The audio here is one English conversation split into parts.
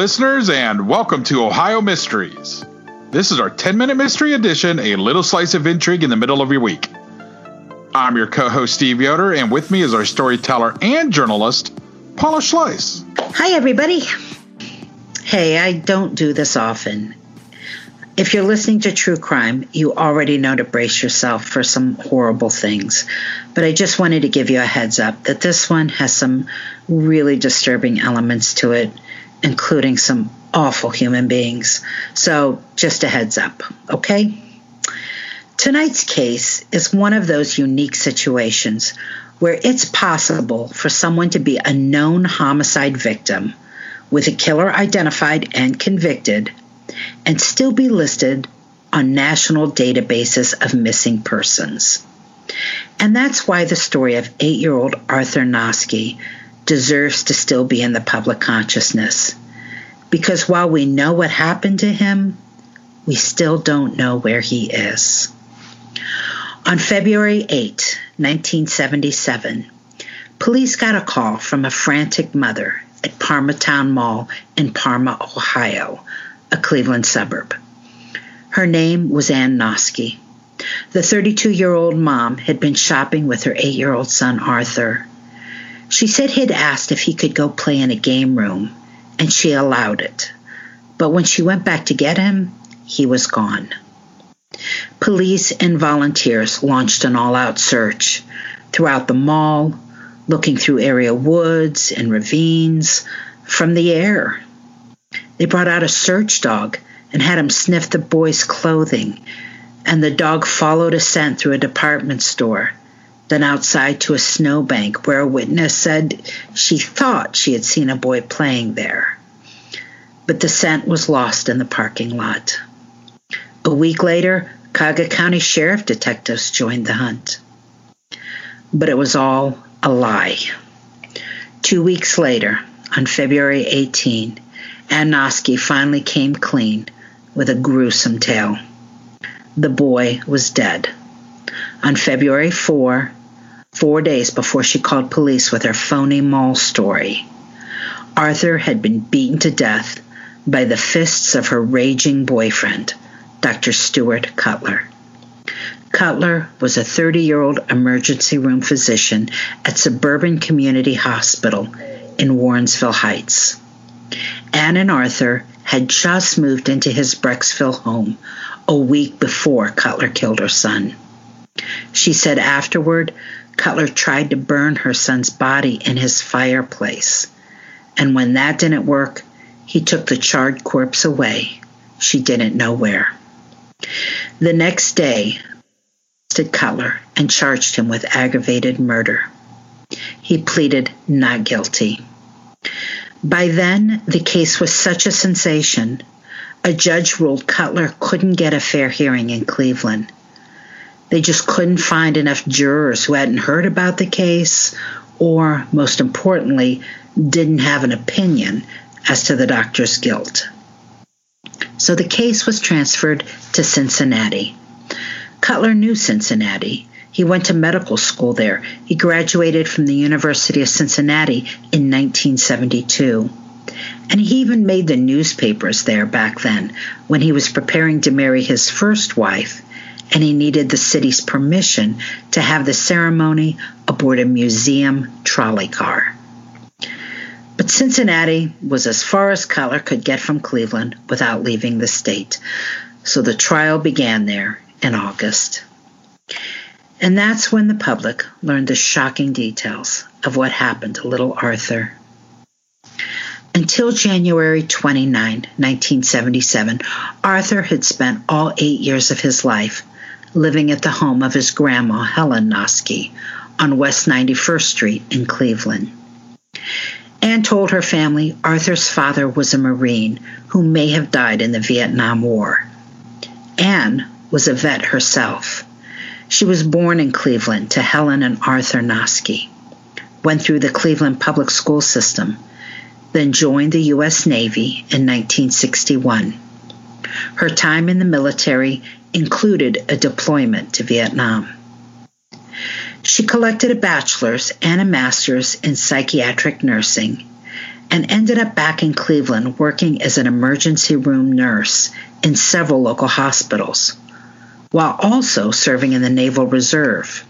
Listeners, and welcome to Ohio Mysteries. This is our 10 minute mystery edition, a little slice of intrigue in the middle of your week. I'm your co host, Steve Yoder, and with me is our storyteller and journalist, Paula Schleis. Hi, everybody. Hey, I don't do this often. If you're listening to true crime, you already know to brace yourself for some horrible things. But I just wanted to give you a heads up that this one has some really disturbing elements to it, including some awful human beings. So, just a heads up, okay? Tonight's case is one of those unique situations where it's possible for someone to be a known homicide victim with a killer identified and convicted and still be listed on national databases of missing persons. And that's why the story of eight year old Arthur Noske deserves to still be in the public consciousness. Because while we know what happened to him, we still don't know where he is. On February 8, 1977, police got a call from a frantic mother at Parmatown Mall in Parma, Ohio, a Cleveland suburb. Her name was Ann Noske. The 32 year old mom had been shopping with her eight year old son Arthur. She said he'd asked if he could go play in a game room, and she allowed it. But when she went back to get him, he was gone. Police and volunteers launched an all out search throughout the mall, looking through area woods and ravines, from the air. They brought out a search dog and had him sniff the boy's clothing, and the dog followed a scent through a department store, then outside to a snowbank where a witness said she thought she had seen a boy playing there. But the scent was lost in the parking lot. A week later, Cuyahoga County Sheriff detectives joined the hunt. But it was all a lie. Two weeks later, on February 18, Ann Noske finally came clean with a gruesome tale. The boy was dead. On February 4, four days before she called police with her phony mall story, Arthur had been beaten to death by the fists of her raging boyfriend, Dr. Stuart Cutler. Cutler was a 30 year old emergency room physician at Suburban Community Hospital in Warrensville Heights. Ann and Arthur had just moved into his Brecksville home a week before Cutler killed her son. She said afterward, Cutler tried to burn her son's body in his fireplace. And when that didn't work, he took the charred corpse away. She didn't know where. The next day, arrested Cutler and charged him with aggravated murder. He pleaded not guilty. By then, the case was such a sensation, a judge ruled Cutler couldn't get a fair hearing in Cleveland. They just couldn't find enough jurors who hadn't heard about the case or, most importantly, didn't have an opinion as to the doctor's guilt. So the case was transferred to Cincinnati. Cutler knew Cincinnati. He went to medical school there. He graduated from the University of Cincinnati in 1972. And he even made the newspapers there back then when he was preparing to marry his first wife, and he needed the city's permission to have the ceremony aboard a museum trolley car. But Cincinnati was as far as Cutler could get from Cleveland without leaving the state. So the trial began there in August. And that's when the public learned the shocking details of what happened to little Arthur. Until January 29, 1977, Arthur had spent all eight years of his life living at the home of his grandma, Helen Noske, on West 91st Street in Cleveland. Anne told her family Arthur's father was a Marine who may have died in the Vietnam War. Anne was a vet herself. She was born in Cleveland to Helen and Arthur Noske, went through the Cleveland public school system, then joined the U.S. Navy in 1961. Her time in the military included a deployment to Vietnam. She collected a bachelor's and a master's in psychiatric nursing and ended up back in Cleveland working as an emergency room nurse in several local hospitals, while also serving in the Naval Reserve.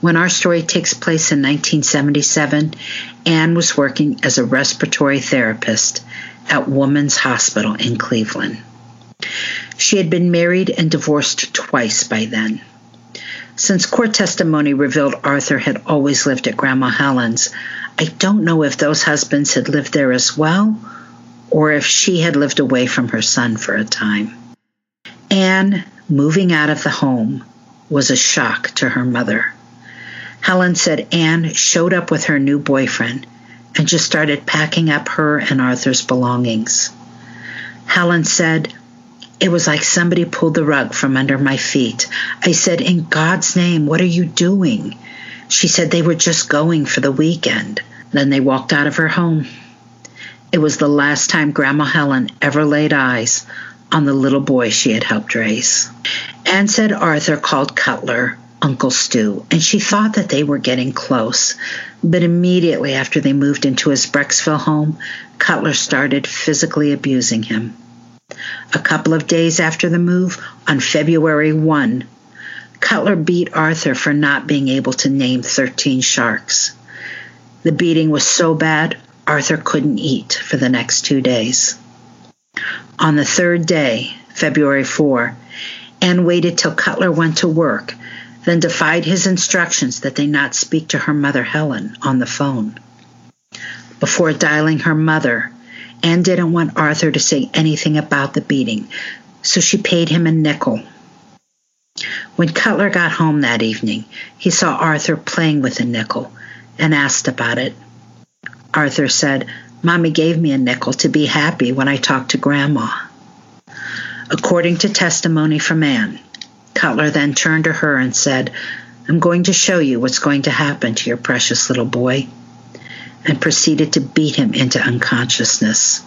When our story takes place in 1977, Anne was working as a respiratory therapist at Woman's Hospital in Cleveland. She had been married and divorced twice by then. Since court testimony revealed Arthur had always lived at Grandma Helen's, I don't know if those husbands had lived there as well or if she had lived away from her son for a time. Anne, moving out of the home, was a shock to her mother. Helen said Anne showed up with her new boyfriend and just started packing up her and Arthur's belongings. Helen said, It was like somebody pulled the rug from under my feet. I said, In God's name, what are you doing? She said they were just going for the weekend. Then they walked out of her home. It was the last time Grandma Helen ever laid eyes on the little boy she had helped raise. Anne said Arthur called Cutler Uncle Stu, and she thought that they were getting close. But immediately after they moved into his Brecksville home, Cutler started physically abusing him. A couple of days after the move, on February 1, Cutler beat Arthur for not being able to name 13 sharks. The beating was so bad, Arthur couldn't eat for the next two days. On the third day, February 4, Anne waited till Cutler went to work, then defied his instructions that they not speak to her mother Helen on the phone. Before dialing her mother, Anne didn't want Arthur to say anything about the beating, so she paid him a nickel. When Cutler got home that evening, he saw Arthur playing with a nickel and asked about it. Arthur said, Mommy gave me a nickel to be happy when I talked to Grandma. According to testimony from Anne, Cutler then turned to her and said, I'm going to show you what's going to happen to your precious little boy, and proceeded to beat him into unconsciousness.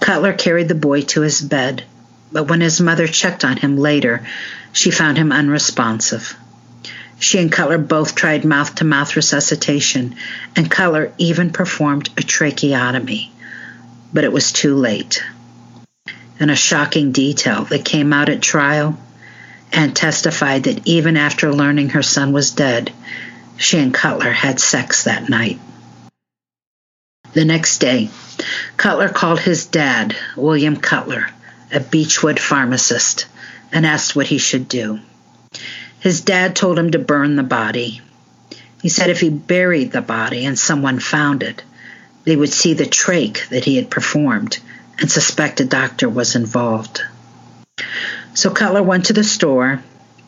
Cutler carried the boy to his bed, but when his mother checked on him later, she found him unresponsive. She and Cutler both tried mouth to mouth resuscitation, and Cutler even performed a tracheotomy, but it was too late. In a shocking detail that came out at trial, and testified that even after learning her son was dead, she and Cutler had sex that night. The next day, Cutler called his dad, William Cutler, a Beachwood pharmacist, and asked what he should do. His dad told him to burn the body. He said if he buried the body and someone found it, they would see the trach that he had performed and suspect a doctor was involved. So Cutler went to the store,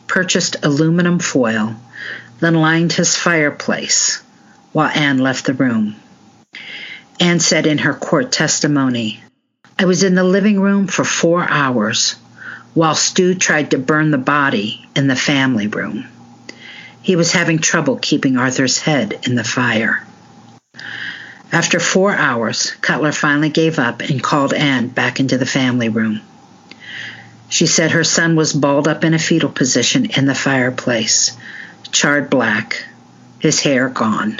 purchased aluminum foil, then lined his fireplace while Anne left the room. Anne said in her court testimony, I was in the living room for four hours while Stu tried to burn the body in the family room. He was having trouble keeping Arthur's head in the fire. After four hours, Cutler finally gave up and called Anne back into the family room. She said her son was balled up in a fetal position in the fireplace, charred black, his hair gone.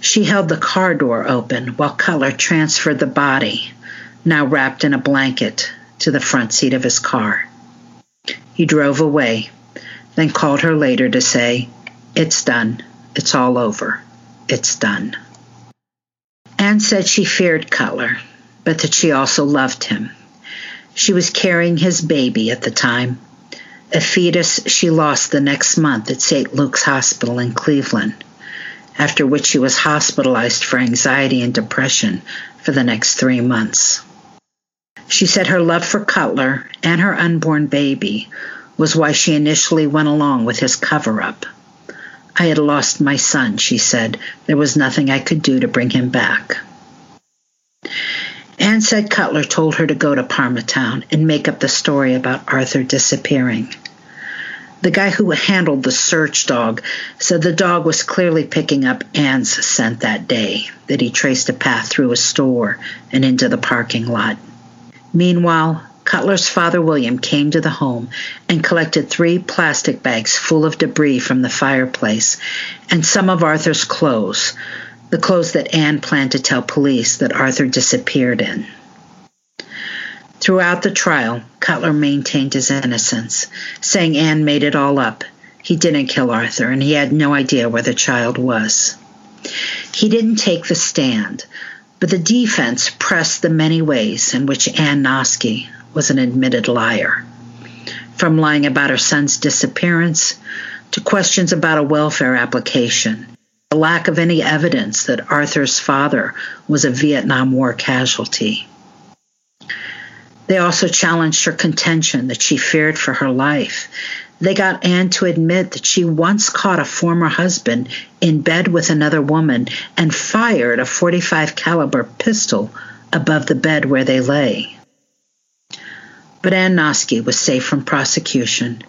She held the car door open while Cutler transferred the body, now wrapped in a blanket, to the front seat of his car. He drove away, then called her later to say, It's done. It's all over. It's done. Anne said she feared Cutler, but that she also loved him. She was carrying his baby at the time, a fetus she lost the next month at St. Luke's Hospital in Cleveland, after which she was hospitalized for anxiety and depression for the next three months. She said her love for Cutler and her unborn baby was why she initially went along with his cover up. I had lost my son, she said. There was nothing I could do to bring him back. Anne said Cutler told her to go to Parmatown and make up the story about Arthur disappearing. The guy who handled the search dog said the dog was clearly picking up Anne's scent that day, that he traced a path through a store and into the parking lot. Meanwhile, Cutler's father William came to the home and collected three plastic bags full of debris from the fireplace and some of Arthur's clothes, the clothes that Anne planned to tell police that Arthur disappeared in. Throughout the trial, Cutler maintained his innocence, saying Anne made it all up. He didn't kill Arthur, and he had no idea where the child was. He didn't take the stand, but the defense pressed the many ways in which Anne Noske was an admitted liar. From lying about her son's disappearance to questions about a welfare application, the lack of any evidence that Arthur's father was a Vietnam War casualty. They also challenged her contention that she feared for her life. They got Anne to admit that she once caught a former husband in bed with another woman and fired a 45 caliber pistol above the bed where they lay. But Ann Noske was safe from prosecution.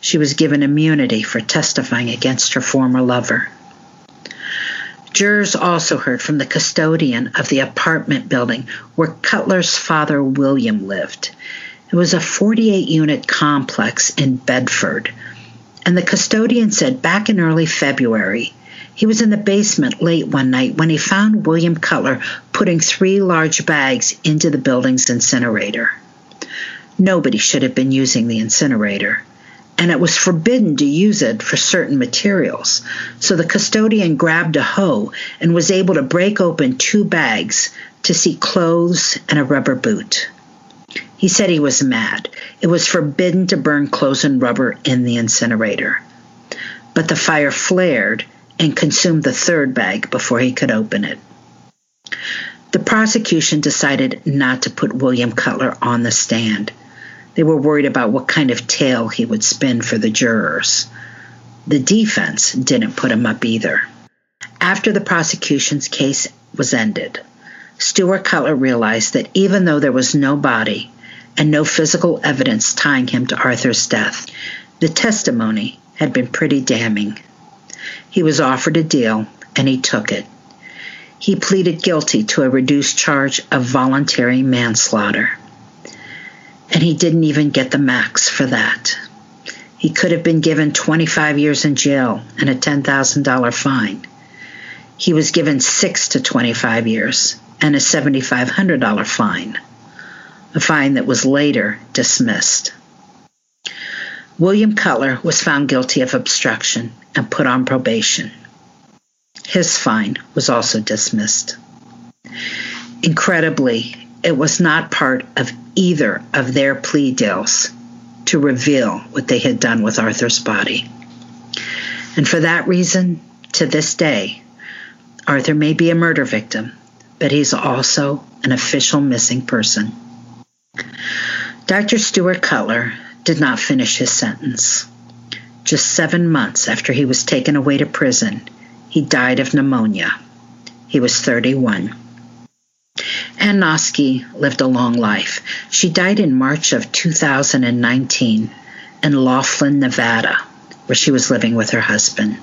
She was given immunity for testifying against her former lover. Jurors also heard from the custodian of the apartment building where Cutler's father, William, lived. It was a 48 unit complex in Bedford. And the custodian said back in early February, he was in the basement late one night when he found William Cutler putting three large bags into the building's incinerator. Nobody should have been using the incinerator, and it was forbidden to use it for certain materials. So the custodian grabbed a hoe and was able to break open two bags to see clothes and a rubber boot. He said he was mad. It was forbidden to burn clothes and rubber in the incinerator. But the fire flared and consumed the third bag before he could open it. The prosecution decided not to put William Cutler on the stand. They were worried about what kind of tale he would spin for the jurors. The defense didn't put him up either. After the prosecution's case was ended, Stuart Cutler realized that even though there was no body and no physical evidence tying him to Arthur's death, the testimony had been pretty damning. He was offered a deal and he took it. He pleaded guilty to a reduced charge of voluntary manslaughter and he didn't even get the max for that. He could have been given 25 years in jail and a $10,000 fine. He was given 6 to 25 years and a $7,500 fine, a fine that was later dismissed. William Cutler was found guilty of obstruction and put on probation. His fine was also dismissed. Incredibly, it was not part of either of their plea deals to reveal what they had done with Arthur's body. And for that reason, to this day, Arthur may be a murder victim, but he's also an official missing person. Dr. Stuart Cutler did not finish his sentence. Just seven months after he was taken away to prison, he died of pneumonia. He was 31. Ann Noske lived a long life. She died in March of 2019 in Laughlin, Nevada, where she was living with her husband.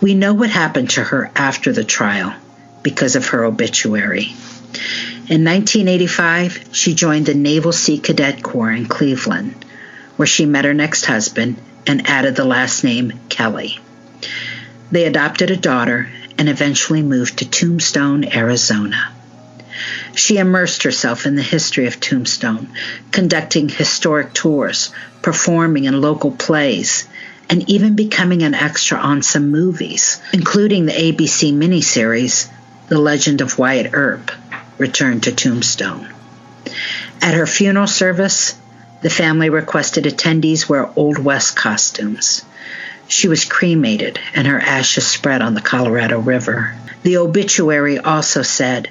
We know what happened to her after the trial because of her obituary. In 1985, she joined the Naval Sea Cadet Corps in Cleveland, where she met her next husband and added the last name Kelly. They adopted a daughter and eventually moved to Tombstone, Arizona. She immersed herself in the history of Tombstone, conducting historic tours, performing in local plays, and even becoming an extra on some movies, including the ABC miniseries The Legend of Wyatt Earp Return to Tombstone. At her funeral service, the family requested attendees wear Old West costumes. She was cremated and her ashes spread on the Colorado River. The obituary also said,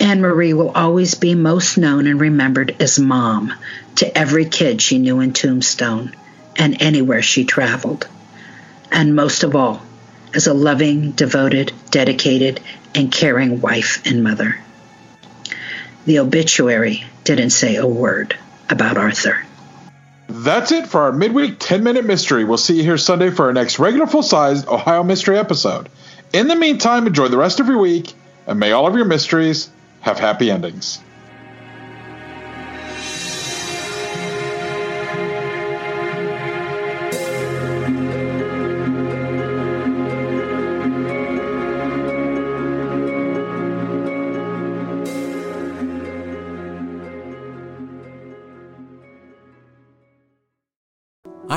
Anne Marie will always be most known and remembered as mom to every kid she knew in Tombstone and anywhere she traveled. And most of all, as a loving, devoted, dedicated, and caring wife and mother. The obituary didn't say a word about Arthur. That's it for our midweek 10 minute mystery. We'll see you here Sunday for our next regular full sized Ohio Mystery episode. In the meantime, enjoy the rest of your week and may all of your mysteries have happy endings.